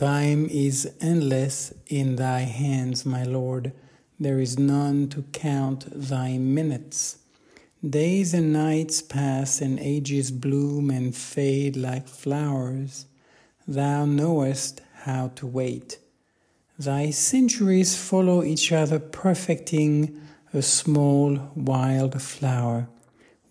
Time is endless in thy hands, my Lord. There is none to count thy minutes. Days and nights pass, and ages bloom and fade like flowers. Thou knowest how to wait. Thy centuries follow each other, perfecting a small wild flower.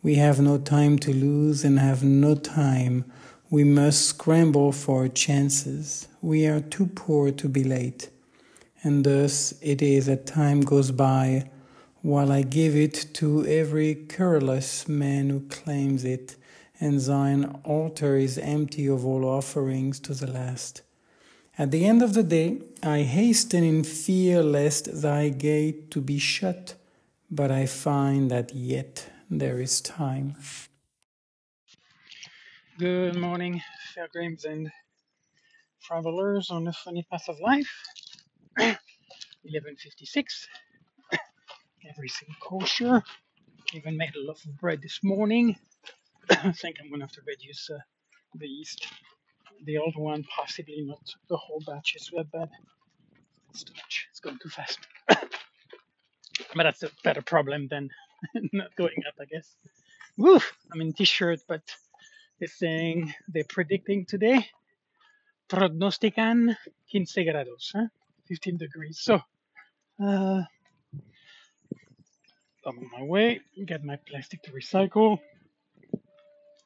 We have no time to lose and have no time. We must scramble for chances. We are too poor to be late. And thus it is that time goes by while I give it to every querulous man who claims it, and thine altar is empty of all offerings to the last. At the end of the day, I hasten in fear lest thy gate to be shut, but I find that yet there is time. Good morning, pilgrims and travelers on the funny path of life. 1156. Everything kosher. Even made a loaf of bread this morning. I think I'm gonna have to reduce uh, the yeast the old one, possibly not the whole batch is that bad. It's too much. It's going too fast. but that's a better problem than not going up, I guess. Woo! I'm in t-shirt, but they're saying they're predicting today. Prognostican 15 grados, huh? 15 degrees. So, uh, I'm on my way. Get my plastic to recycle.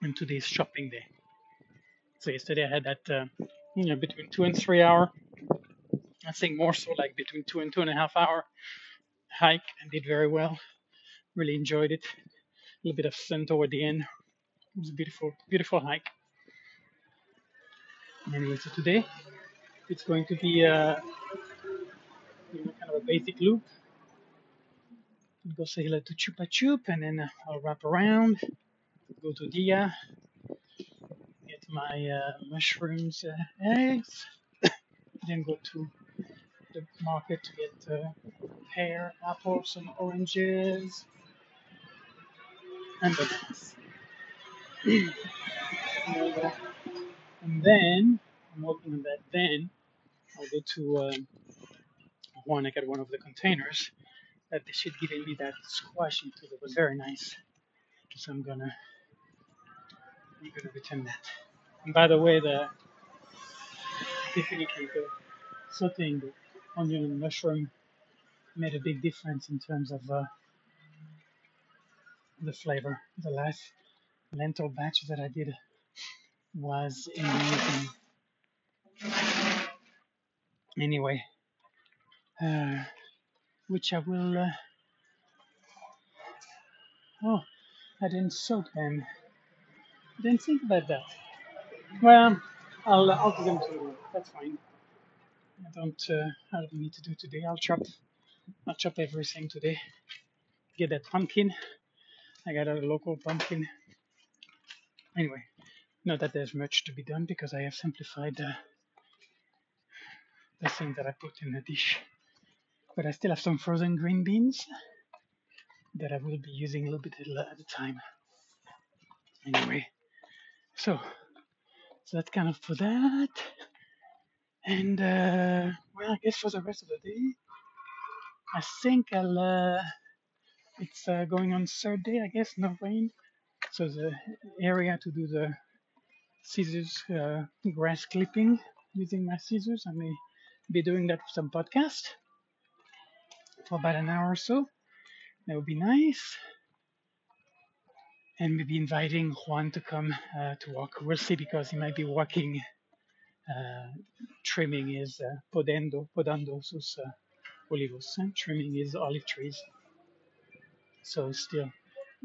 And today's shopping day. So yesterday I had that, uh, you know, between two and three hour. I think more so like between two and two and a half hour hike and did very well. Really enjoyed it. A little bit of sun toward the end. It was a beautiful, beautiful hike. Anyway, so today it's going to be a, you know, kind of a basic loop. Go say hello to Chupa Chup and then I'll wrap around, go to Dia, get my uh, mushrooms, uh, eggs, then go to the market to get uh, pear, apples, some oranges, and bananas. And then I'm working that. Then I'll go to um, one. I got one of the containers that they should give me that squash into. It was very nice. So I'm gonna I'm gonna return that. And by the way, the definitely the sauteing the onion and mushroom made a big difference in terms of uh, the flavor. The last lentil batch that I did was amazing. Anyway, uh, which I will. Uh, oh, I didn't soak them. Didn't think about that. Well, I'll I'll do them tomorrow. That's fine. I don't uh, I don't need to do today. I'll chop I'll chop everything today. Get that pumpkin. I got a local pumpkin. Anyway, not that there's much to be done because I have simplified the the thing that I put in the dish. But I still have some frozen green beans that I will be using a little bit at a time. Anyway, so so that's kind of for that. And uh, well, I guess for the rest of the day, I think I'll. Uh, it's uh, going on third day, I guess, no rain. So the area to do the scissors uh, grass clipping using my scissors. I may be doing that with some podcast for about an hour or so. That would be nice and maybe inviting Juan to come uh, to walk. We'll see because he might be walking, uh, trimming his uh, podendo, podando sus uh, olivos, eh? trimming his olive trees. So still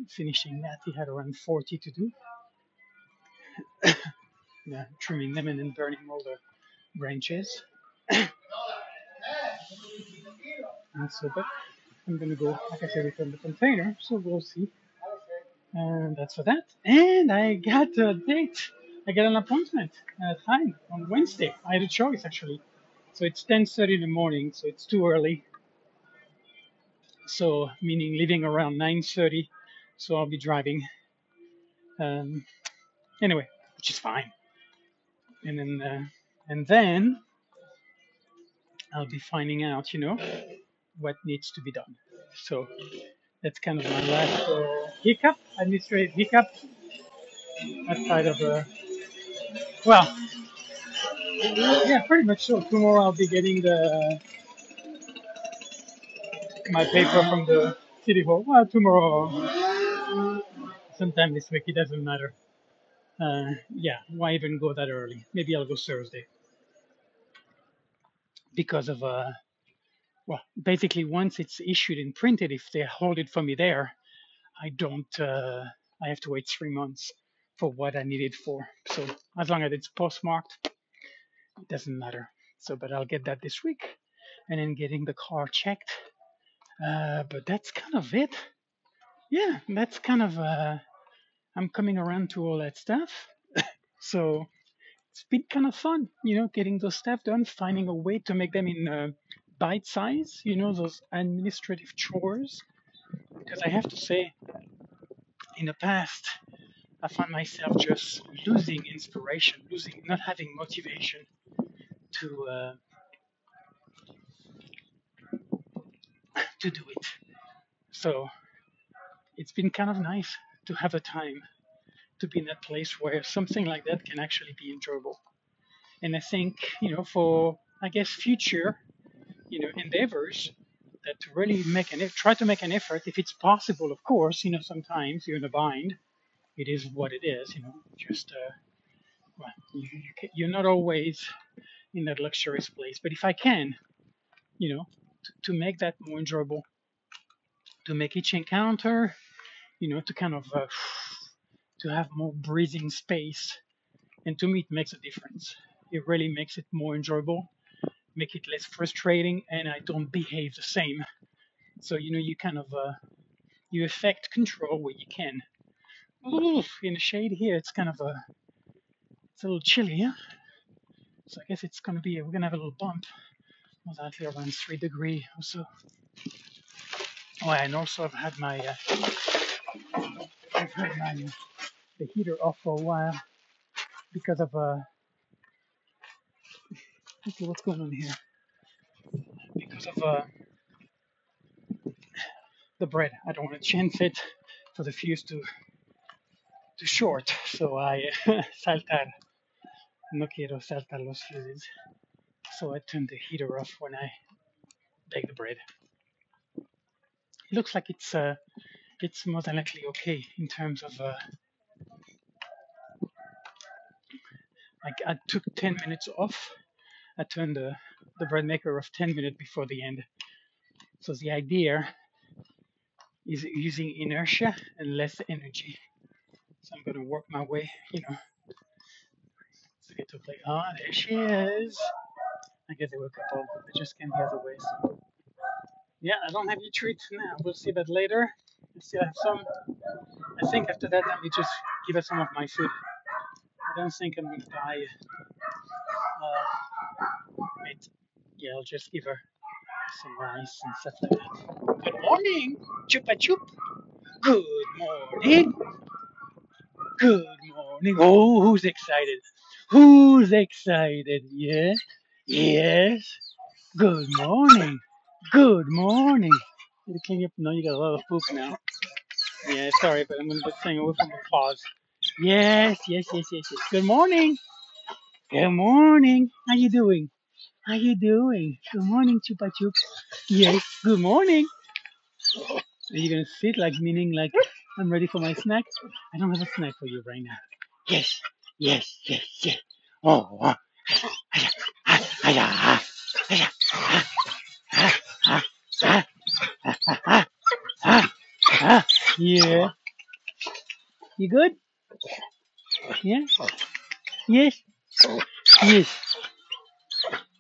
finishing that. He had around 40 to do. yeah, trimming them and then burning all the branches. and so, but I'm gonna go, like I said, return the container. So we'll see and that's for that. And I got a date. I got an appointment at time on Wednesday. I had a choice actually. So it's 10:30 in the morning, so it's too early. So meaning leaving around 9:30. So I'll be driving. Um, anyway, which is fine. And then uh, and then I'll be finding out, you know, what needs to be done. So that's kind of my last uh, hiccup, administrative hiccup, outside of uh, well, yeah, pretty much so. Tomorrow I'll be getting the my paper from the city hall. Well, tomorrow, sometime this week, it doesn't matter. Uh, yeah, why even go that early? Maybe I'll go Thursday because of uh, well, basically once it's issued and printed, if they hold it for me there, I don't. Uh, I have to wait three months for what I need it for. So as long as it's postmarked, it doesn't matter. So, but I'll get that this week, and then getting the car checked. Uh, but that's kind of it. Yeah, that's kind of. Uh, I'm coming around to all that stuff. So it's been kind of fun, you know, getting those stuff done, finding a way to make them in uh, bite size, you know, those administrative chores. Because I have to say, in the past, I found myself just losing inspiration, losing, not having motivation to uh, to do it. So it's been kind of nice to have a time to be in that place where something like that can actually be enjoyable. And I think, you know, for I guess future, you know, endeavors that to really make an try to make an effort if it's possible. Of course, you know, sometimes you're in a bind. It is what it is, you know. Just uh, well, you, you you're not always in that luxurious place. But if I can, you know, to, to make that more enjoyable, to make each encounter, you know, to kind of uh, to have more breathing space, and to me, it makes a difference. It really makes it more enjoyable, make it less frustrating, and I don't behave the same. So you know, you kind of uh, you affect control where you can. Oof, in the shade here, it's kind of a it's a little chilly, yeah. So I guess it's gonna be we're gonna have a little bump, most likely around three degree or so. Oh, and also I've had my uh, I've had my the heater off for a while because of uh what's going on here because of uh the bread. I don't want to chance it for the fuse to to short, so I saltar. No quiero saltar los fuses. So I turn the heater off when I bake the bread. It looks like it's uh it's more than likely okay in terms of uh like I took 10 minutes off. I turned the the bread maker off 10 minutes before the end. So the idea is using inertia and less energy. So I'm gonna work my way, you know, to get to play. Ah, there she is. I guess there were a couple, but they just came the other way. So yeah, I don't have your treat now. We'll see that later. I still have some. I think after that, let me just give her some of my food. I don't think I'm gonna buy uh, it. Yeah, I'll just give her some rice and stuff like that. Good morning, Chupa Chup. Good morning. Good morning. Oh, who's excited? Who's excited? Yeah. Yes. Good morning. Good morning. Clean up. No, you got a lot of poop now. Yeah, sorry, but I'm gonna just staying away from the paws. Yes, yes, yes, yes, yes. Good morning. Good morning. How you doing? How you doing? Good morning, Chupa Chup. Yes. Good morning. Are you gonna sit like meaning like I'm ready for my snack? I don't have a snack for you right now. Yes. Yes. Yes. Yes. Oh. ah, ah, ah, ah, ah, ah, ah, ah, ah, ah, ah, ah. Yeah. You good? Yeah. Yes. Yes.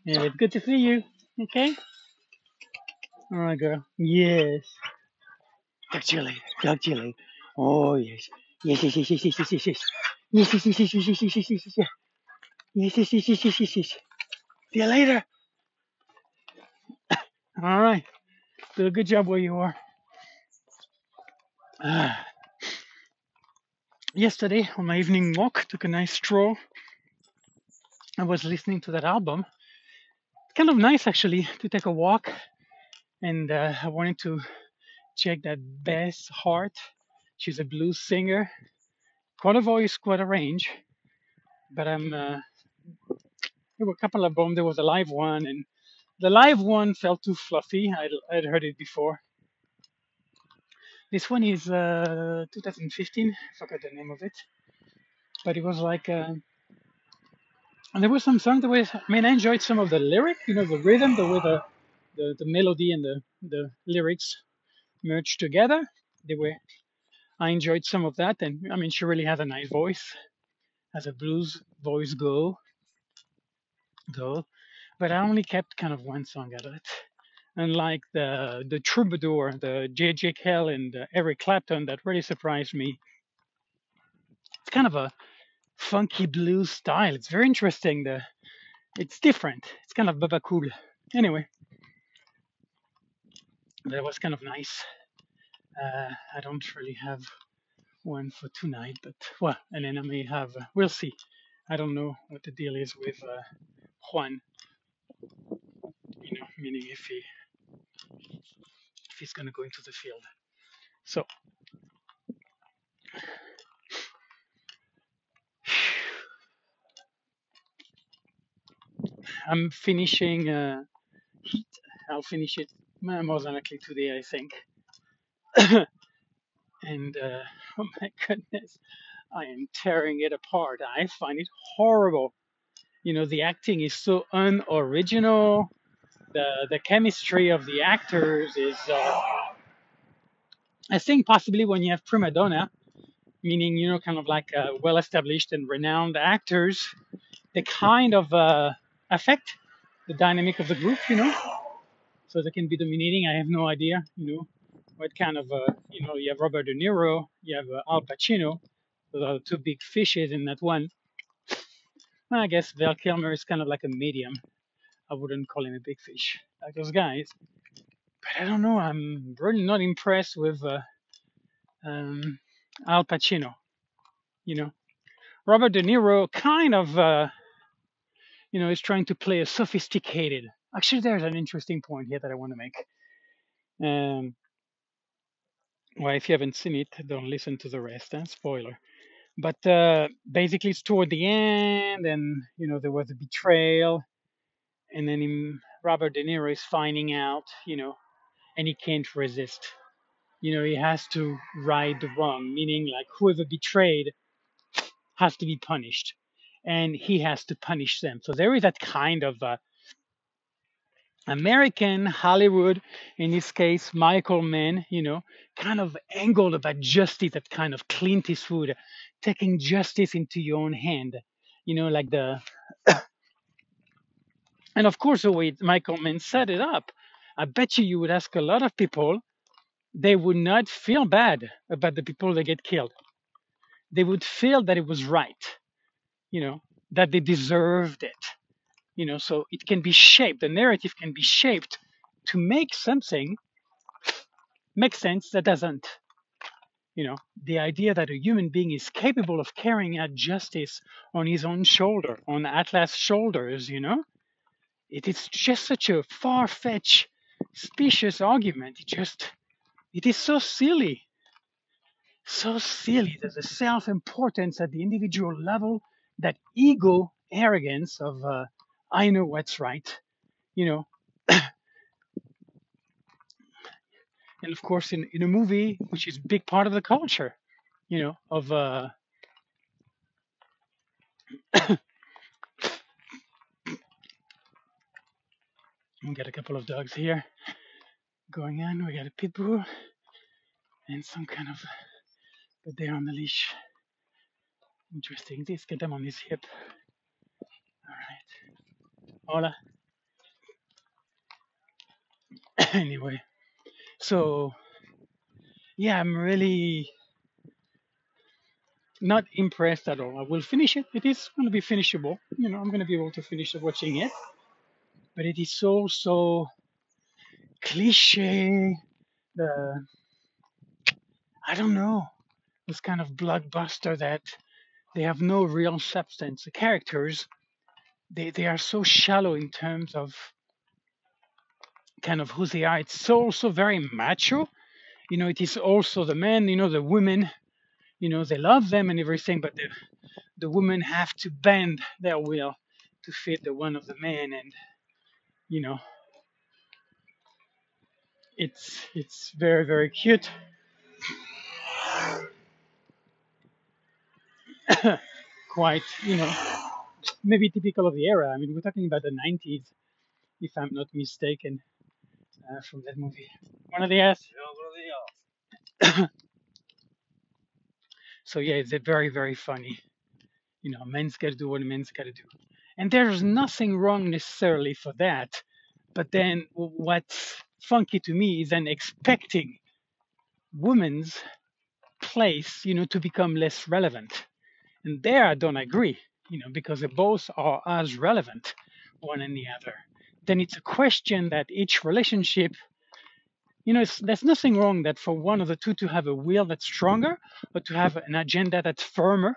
Yeah, it's good to see you. Okay. All right, girl. Yes. Talk to you later. Oh yes. Yes, yes, yes, yes, yes, yes, yes, yes. Yes, yes, yes, yes, yes, yes, yes, yes, yes, yes. Yes, yes, yes, yes, yes, yes, yes. See you later. All right. Do a good job where you are. Ah. Yesterday on my evening walk, took a nice stroll. I was listening to that album. kind of nice actually to take a walk, and uh, I wanted to check that Beth Hart. She's a blues singer, quite a voice, quite a range. But I'm uh, there were a couple of them. There was a live one, and the live one felt too fluffy. I'd, I'd heard it before. This one is uh, 2015. I forgot the name of it, but it was like. Uh, and there was some song that was. I mean, I enjoyed some of the lyric. You know, the rhythm, the way the the, the melody and the the lyrics merged together. They were. I enjoyed some of that, and I mean, she really has a nice voice, has a blues voice go go. But I only kept kind of one song out of it. Unlike the the troubadour, the J.J. Cale and uh, Eric Clapton, that really surprised me. It's kind of a funky blues style. It's very interesting. The it's different. It's kind of baba cool. Anyway, that was kind of nice. Uh, I don't really have one for tonight, but well, and then I may have. Uh, we'll see. I don't know what the deal is with uh, Juan. You know, meaning if he if he's gonna go into the field. So I'm finishing uh, Heat. I'll finish it uh, more than likely today, I think. and uh, oh my goodness, I am tearing it apart. I find it horrible. You know, the acting is so unoriginal. The the chemistry of the actors is. Uh, I think possibly when you have prima donna, meaning you know, kind of like uh, well-established and renowned actors, they kind of uh, affect the dynamic of the group. You know, so they can be dominating. I have no idea. You know, what kind of uh, you know you have Robert De Niro, you have uh, Al Pacino, those are two big fishes in that one. I guess Val Kilmer is kind of like a medium. I wouldn't call him a big fish like those guys. But I don't know. I'm really not impressed with uh, um, Al Pacino. You know, Robert De Niro kind of uh, you know is trying to play a sophisticated. Actually, there's an interesting point here that I want to make. Um, well, if you haven't seen it, don't listen to the rest. Huh? Spoiler. But uh, basically, it's toward the end, and you know there was a betrayal, and then him, Robert De Niro is finding out, you know, and he can't resist. You know, he has to right the wrong, meaning like whoever betrayed has to be punished, and he has to punish them. So there is that kind of uh, American Hollywood, in this case, Michael Mann, you know, kind of angle about justice, that kind of Clint Eastwood, taking justice into your own hand, you know, like the, and of course, the way Michael Mann set it up, I bet you you would ask a lot of people, they would not feel bad about the people that get killed. They would feel that it was right, you know, that they deserved it you know. So it can be shaped the narrative can be shaped to make something make sense that doesn't you know. The idea that a human being is capable of carrying out justice on his own shoulder on atlas shoulders you know it is just such a far-fetched specious argument. It just it is so silly. So silly. There's a self-importance at the individual level that ego arrogance of uh, i know what's right you know. And of course in, in a movie which is big part of the culture you know of uh we got a couple of dogs here going on we got a pit bull and some kind of but they're on the leash. Interesting. Let's get them on his hip. All right hola. Anyway. So yeah i'm really not impressed at all. I will finish it. It is going to be finishable. You know i'm going to be able to finish watching it but it is so so cliche the i don't know this kind of blockbuster that they have no real substance the characters they, they are so shallow in terms of kind of who they are. It's also very macho. You know, it is also the men, you know, the women, you know, they love them and everything, but the, the women have to bend their will to fit the one of the men. And, you know, it's, it's very, very cute. Quite, you know, maybe typical of the era. I mean, we're talking about the 90s, if I'm not mistaken, uh, from that movie. One of the S. So yeah, it's a very, very funny. You know, men's got to do what men's got to do, and there's nothing wrong necessarily for that. But then what's funky to me is then expecting women's place, you know, to become less relevant. And there I don't agree, you know, because they both are as relevant one and the other. Then it's a question that each relationship you know, there's nothing wrong that for one of the two to have a will that's stronger, or to have an agenda that's firmer,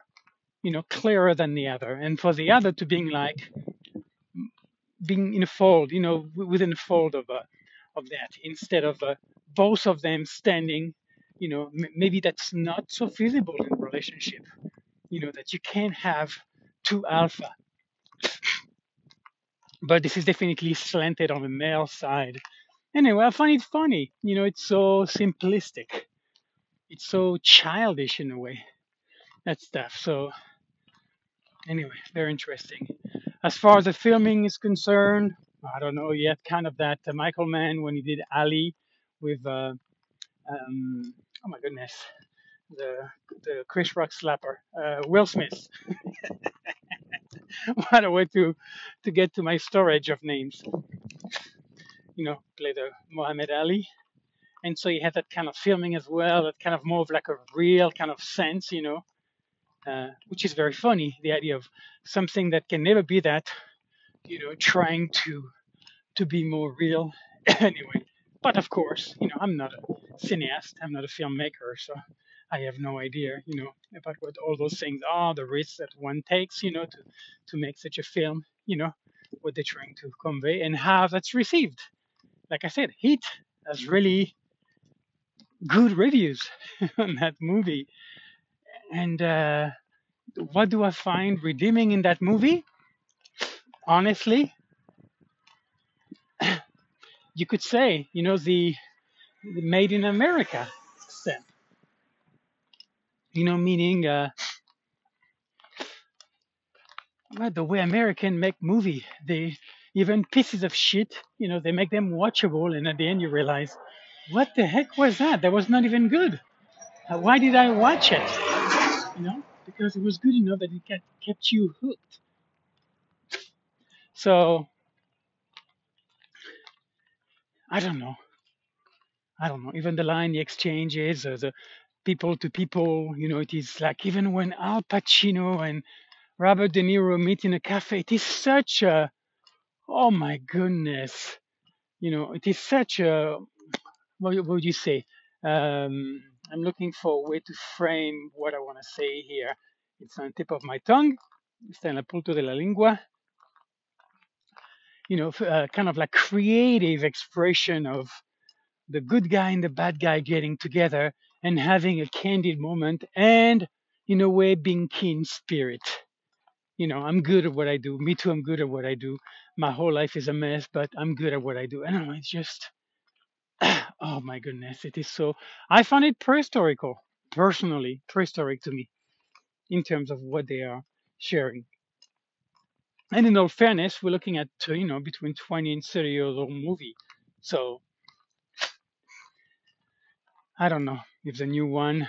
you know, clearer than the other, and for the other to being like being in a fold, you know, within a fold of uh, of that, instead of uh, both of them standing, you know, m- maybe that's not so feasible in a relationship, you know, that you can't have two alpha, but this is definitely slanted on the male side Anyway, I find it funny. You know, it's so simplistic. It's so childish in a way, that stuff. So, anyway, very interesting. As far as the filming is concerned, I don't know yet. Kind of that uh, Michael Mann when he did Ali with, uh, um, oh my goodness, the the Chris Rock slapper, uh, Will Smith. what a way to to get to my storage of names. You know, play the Muhammad Ali. and so you have that kind of filming as well that kind of more of like a real kind of sense you know uh, which is very funny the idea of something that can never be that you know trying to to be more real anyway but of course you know i'm not a cineast i'm not a filmmaker so i have no idea you know about what all those things are the risks that one takes you know to to make such a film you know what they're trying to convey and how that's received like i said heat has really good reviews on that movie. And uh, what do I find redeeming in that movie? Honestly, you could say, you know, the, the made in America step. You know, meaning uh, well, the way American make movie. They even pieces of shit, you know, they make them watchable, and at the end you realize, what the heck was that? That was not even good. Why did I watch it? You know, because it was good enough that it kept, kept you hooked. So I don't know. I don't know. Even the line, the exchanges, uh, the people to people, you know, it is like even when Al Pacino and Robert De Niro meet in a cafe, it is such a, oh my goodness, you know, it is such a, what, what would you say? Um, I'm looking for a way to frame what I want to say here. It's on the tip of my tongue. Está en el punto de la lengua. You know, uh, kind of like creative expression of the good guy and the bad guy getting together and having a candid moment and, in a way, being keen spirit. You know, I'm good at what I do. Me too, I'm good at what I do. My whole life is a mess, but I'm good at what I do. Know, it's just oh my goodness, it is so. I find it prehistorical, personally, prehistoric to me in terms of what they are sharing. And in all fairness, we're looking at uh, you know between 20 and 30 years old movie. So I don't know if the new one.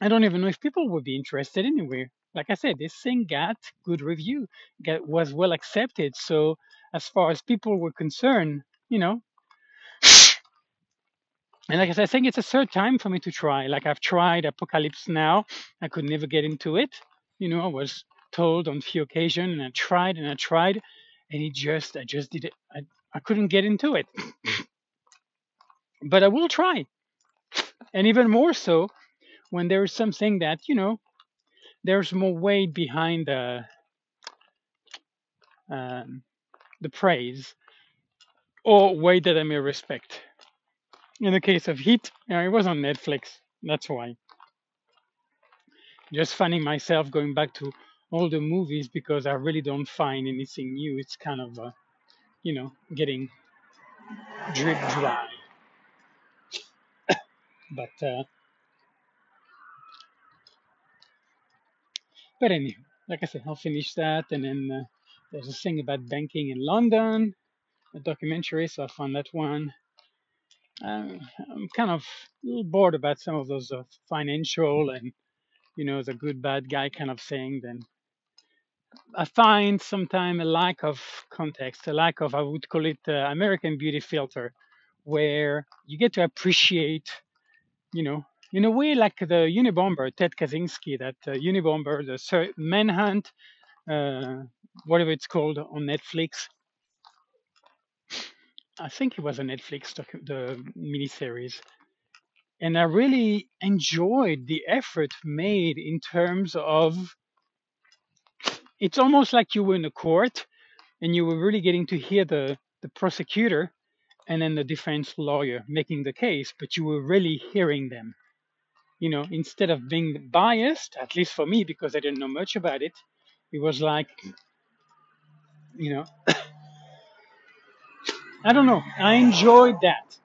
I don't even know if people would be interested anyway. Like I said, this thing got good review, get was well accepted. So as far as people were concerned, you know, And like I said, I think it's a third time for me to try. Like I've tried Apocalypse Now, I could never get into it. You know, I was told on few occasions, and I tried and I tried, and it just, I just did it. I, I couldn't get into it. but I will try, and even more so when there is something that you know there's more weight behind the um, the praise or weight that I may respect. In the case of Heat, you know, it was on Netflix. That's why. Just finding myself going back to all the movies because I really don't find anything new. It's kind of, uh, you know, getting drip dry. But uh, but anyway, like I said, I'll finish that, and then uh, there's a thing about banking in London, a documentary, so I found that one. Um, I'm kind of a little bored about some of those uh, financial and you know the good bad guy kind of thing. Then I find sometimes a lack of context, a lack of I would call it uh, American Beauty filter, where you get to appreciate, you know, in a way like the Unabomber, Ted Kaczynski, that uh, Unabomber, the Manhunt, uh, whatever it's called on Netflix. I think it was a Netflix docu- the miniseries, and I really enjoyed the effort made in terms of. It's almost like you were in a court, and you were really getting to hear the the prosecutor and then the defense lawyer making the case, but you were really hearing them. You know, instead of being biased, at least for me, because I didn't know much about it, it was like, you know, I don't know. I enjoyed that.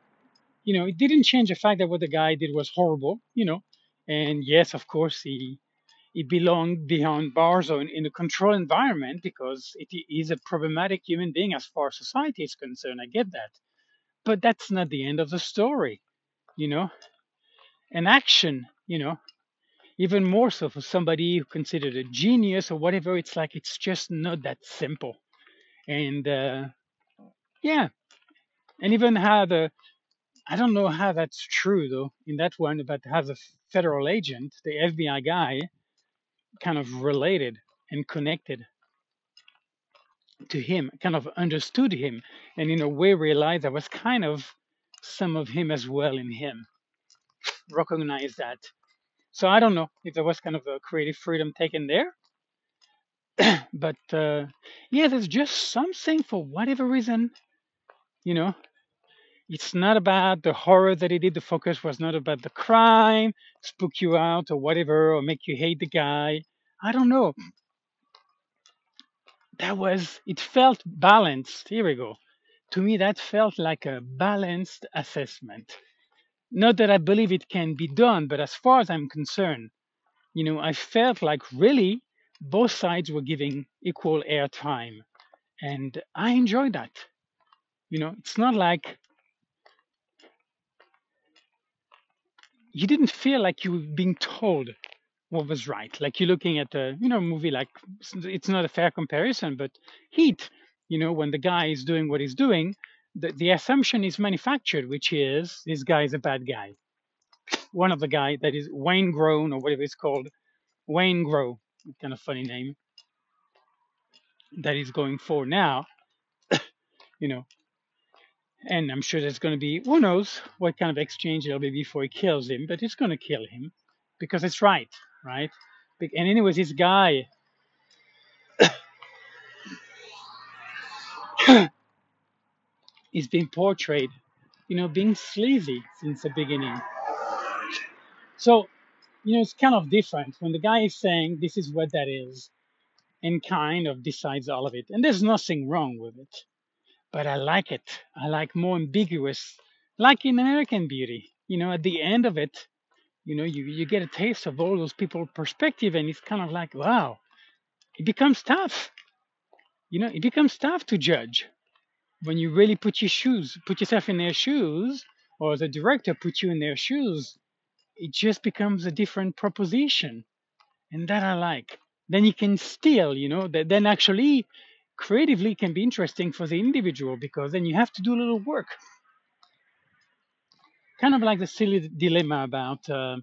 You know, it didn't change the fact that what the guy did was horrible, you know. And yes, of course, he he belonged behind bars or in, in a controlled environment because it is a problematic human being as far as society is concerned. I get that. But that's not the end of the story, you know. An action, you know, even more so for somebody who considered a genius or whatever, it's like it's just not that simple. And uh, yeah, and even how the I don't know how that's true though in that one, but how the federal agent, the FBI guy, kind of related and connected to him, kind of understood him, and in a way realized there was kind of some of him as well in him. Recognize that. So I don't know if there was kind of a creative freedom taken there, but uh, yeah, there's just something for whatever reason, you know. It's not about the horror that he did. The focus was not about the crime, spook you out or whatever, or make you hate the guy. I don't know. That was, it felt balanced. Here we go. To me, that felt like a balanced assessment. Not that I believe it can be done, but as far as I'm concerned, you know, I felt like really both sides were giving equal airtime. And I enjoyed that. You know, it's not like you didn't feel like you were being told what was right. Like you're looking at a you know movie like it's not a fair comparison, but Heat. You know when the guy is doing what he's doing, the, the assumption is manufactured, which is this guy is a bad guy. One of the guy that is Wayne Grown or whatever it's called, Waingro, kind of funny name, that he's going for now. You know, and I'm sure there's going to be who knows what kind of exchange it'll be before he kills him, but it's going to kill him because it's right, right? And anyways, this guy is being portrayed, you know, being sleazy since the beginning. So, you know, it's kind of different when the guy is saying this is what that is and kind of decides all of it. And there's nothing wrong with it. But I like it. I like more ambiguous, like in American Beauty. You know, at the end of it, you know, you, you get a taste of all those people's perspective and it's kind of like, wow, it becomes tough. You know, it becomes tough to judge when you really put your shoes, put yourself in their shoes, or the director put you in their shoes, it just becomes a different proposition. And that I like. Then you can steal, you know, that then actually creatively can be interesting for the individual because then you have to do a little work. Kind of like the silly dilemma about, uh,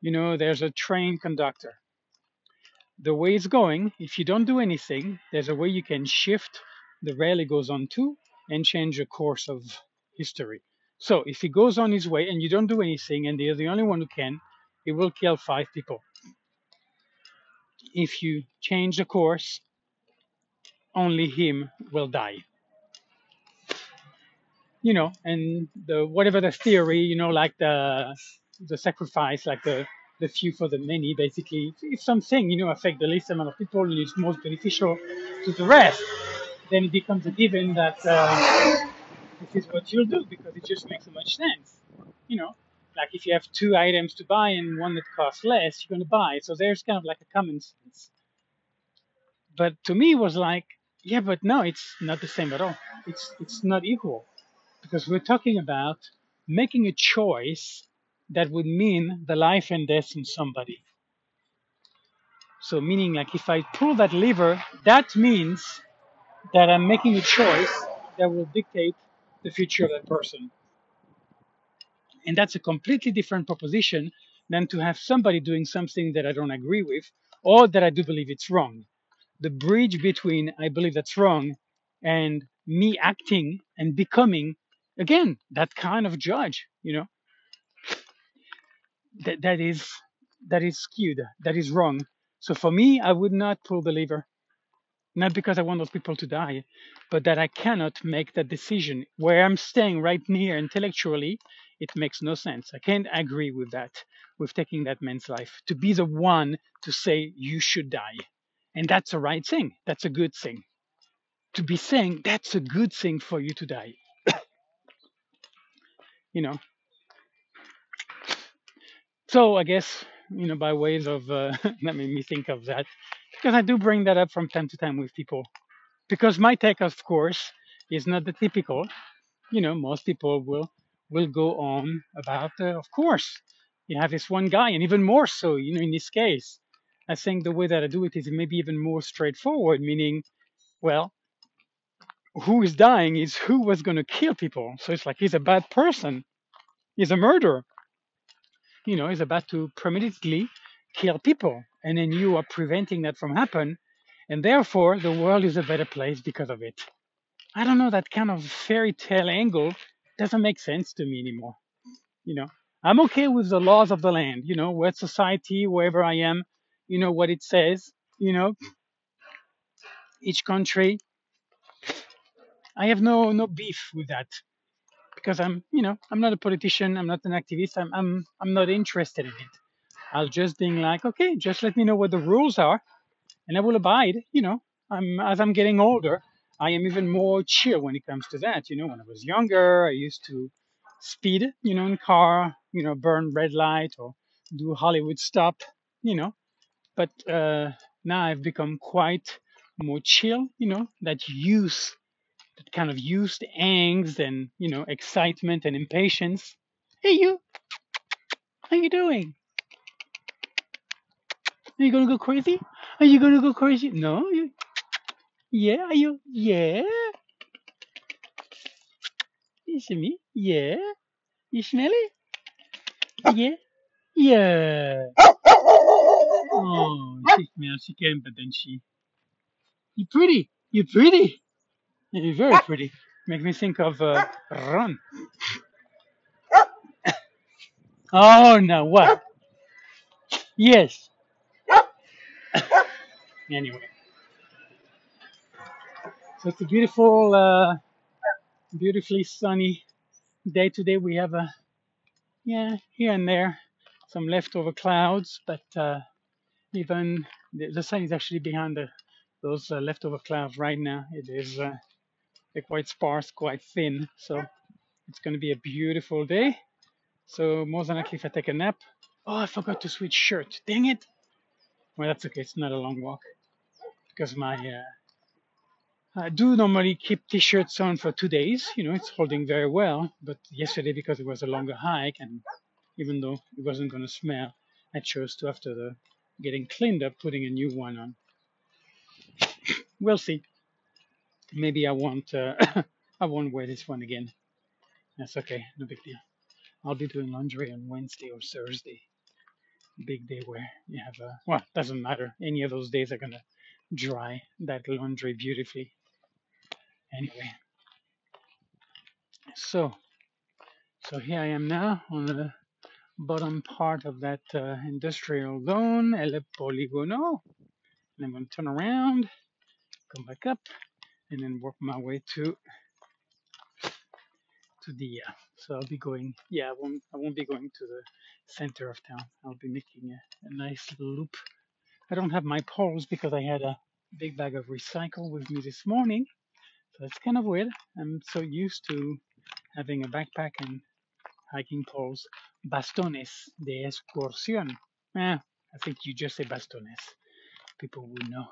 you know, there's a train conductor. The way it's going, if you don't do anything, there's a way you can shift the rail it goes on to and change the course of history. So if he goes on his way and you don't do anything and you're the only one who can, it will kill five people. If you change the course, only him will die. you know, and the whatever the theory, you know, like the the sacrifice, like the the few for the many, basically, if something, you know, affect the least amount of people and it's most beneficial to the rest, then it becomes a given that uh, this is what you'll do because it just makes so much sense, you know. Like if you have two items to buy and one that costs less, you're going to buy. So there's kind of like a common sense. But to me, it was like, yeah, but no, it's not the same at all. It's it's not equal because we're talking about making a choice that would mean the life and death in somebody. So, meaning like if I pull that lever, that means that I'm making a choice that will dictate the future of that person. And that's a completely different proposition than to have somebody doing something that I don't agree with or that I do believe it's wrong. The bridge between I believe that's wrong and me acting and becoming, again, that kind of judge, you know, that, that is that is skewed, that is wrong. So for me, I would not pull the lever, not because I want those people to die, but that I cannot make that decision. Where I'm staying right near intellectually, it makes no sense. I can't agree with that, with taking that man's life. To be the one to say you should die. And that's a right thing. That's a good thing. To be saying that's a good thing for you to die. You know, So I guess you know by ways of uh, that made me think of that because I do bring that up from time to time with people because my take, of course, is not the typical. You know, most people will will go on about. Uh, of course, you have this one guy, and even more so. You know, in this case, I think the way that I do it is maybe even more straightforward. Meaning, well, who is dying is who was going to kill people. So it's like he's a bad person. He's a murderer you know, he's about to premeditately kill people. And then you are preventing that from happen. And therefore, the world is a better place because of it. I don't know, that kind of fairy tale angle doesn't make sense to me anymore. You know, I'm okay with the laws of the land, you know, where society, wherever I am, you know, what it says, you know, each country. I have no, no beef with that because I'm, you know, I'm not a politician. I'm not an activist. I'm, I'm, I'm not interested in it. I'll just being like, okay, just let me know what the rules are, and I will abide. You know, I'm as I'm getting older, I am even more chill when it comes to that. You know, when I was younger, I used to speed, you know, in car, you know, burn red light or do Hollywood stop, you know. But uh, now I've become quite more chill, you know, that use that kind of used angst and you know excitement and impatience. Hey you, how you doing? Are you gonna go crazy? Are you gonna go crazy? No, you. Yeah, are you? Yeah. You see me? Yeah. You smell it? Yeah. Yeah. Oh, she came, but then she. You're pretty. You're pretty. You're very pretty. Make me think of uh, Ron. Oh no, what? Yes. Anyway, so it's a beautiful, uh, beautifully sunny day today. We have a yeah here and there some leftover clouds, but uh, even the, the sun is actually behind the, those uh, leftover clouds right now. It is uh, quite sparse, quite thin, so it's going to be a beautiful day. So more than likely, if I take a nap, oh, I forgot to switch shirt. Dang it! Well, that's okay. It's not a long walk because my uh, I do normally keep t-shirts on for two days. You know, it's holding very well. But yesterday, because it was a longer hike, and even though it wasn't going to smell, I chose to, after the getting cleaned up, putting a new one on. We'll see. Maybe I won't. Uh, I won't wear this one again. That's okay. No big deal. I'll be doing laundry on Wednesday or Thursday. Big day where you have a well, doesn't matter. Any of those days are gonna dry that laundry beautifully. Anyway, so so here I am now on the bottom part of that uh, industrial zone, El Poligono. And I'm gonna turn around, come back up, and then work my way to to the uh, so I'll be going yeah I won't I won't be going to the center of town. I'll be making a, a nice little loop. I don't have my poles because I had a big bag of recycle with me this morning. So it's kind of weird. I'm so used to having a backpack and hiking poles bastones de excursión eh, I think you just say bastones people would know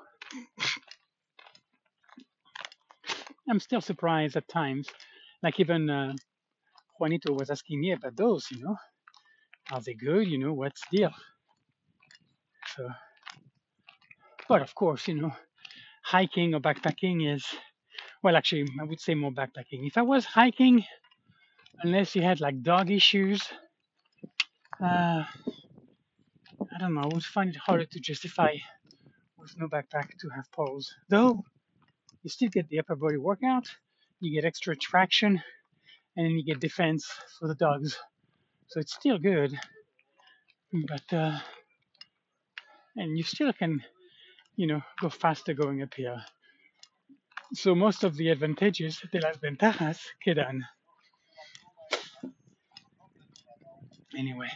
I'm still surprised at times like even uh, Juanito was asking me about those, you know, are they good? You know, what's the deal? So, but of course, you know, hiking or backpacking is, well, actually, I would say more backpacking. If I was hiking, unless you had like dog issues, uh, I don't know, I would find it harder to justify with no backpack to have poles. Though, you still get the upper body workout, you get extra traction, and then you get defense for the dogs. So it's still good, but uh, and you still can, you know, go faster going up here. So most of the advantages de las ventajas quedan. Anyway,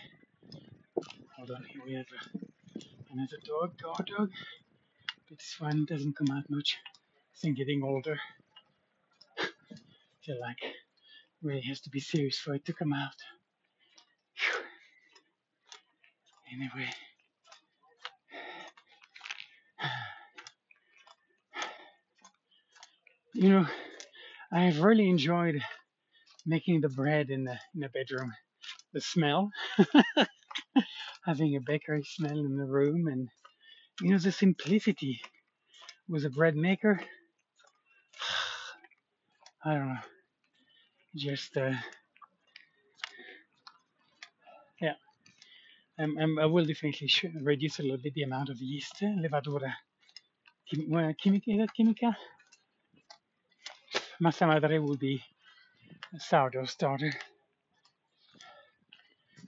hold on. Here we have uh, another dog, guard dog. But this one doesn't come out much. I think getting older. feel like really has to be serious for it to come out. Whew. Anyway. You know, I have really enjoyed making the bread in the in the bedroom. The smell, having a bakery smell in the room, and you know the simplicity with a bread maker. I don't know. Just uh, yeah. Um, um, I will definitely reduce a little bit the amount of yeast levadura. Chimica is that chimica? Massa madre will be a sourdough starter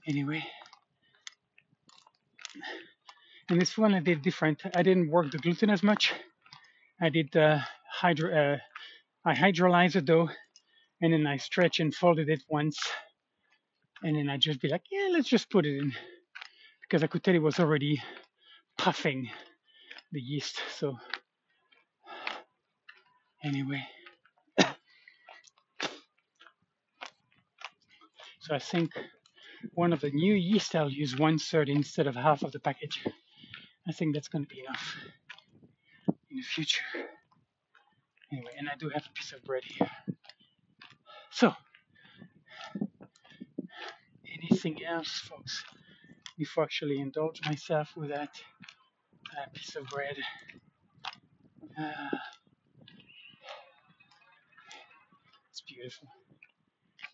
anyway. And this one I did different. I didn't work the gluten as much. I did uh, hydro uh, I hydrolyzed the dough and then I stretch and folded it once, and then I just be like, yeah, let's just put it in, because I could tell it was already puffing the yeast. So. Anyway, so I think one of the new yeast I'll use one third instead of half of the package. I think that's going to be enough in the future. Anyway, and I do have a piece of bread here. So, anything else, folks, before I actually indulge myself with that uh, piece of bread? Uh, it's beautiful.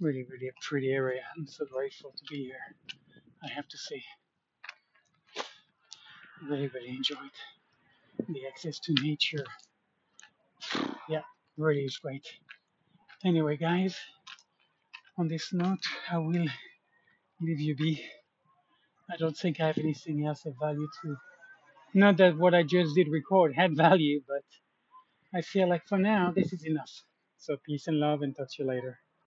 Really, really a pretty area. I'm so grateful to be here. I have to say, really, really enjoyed the access to nature. Yeah, really is great. Anyway, guys, on this note, I will leave you be. I don't think I have anything else of value to. Not that what I just did record had value, but I feel like for now this is enough. So peace and love, and talk to you later.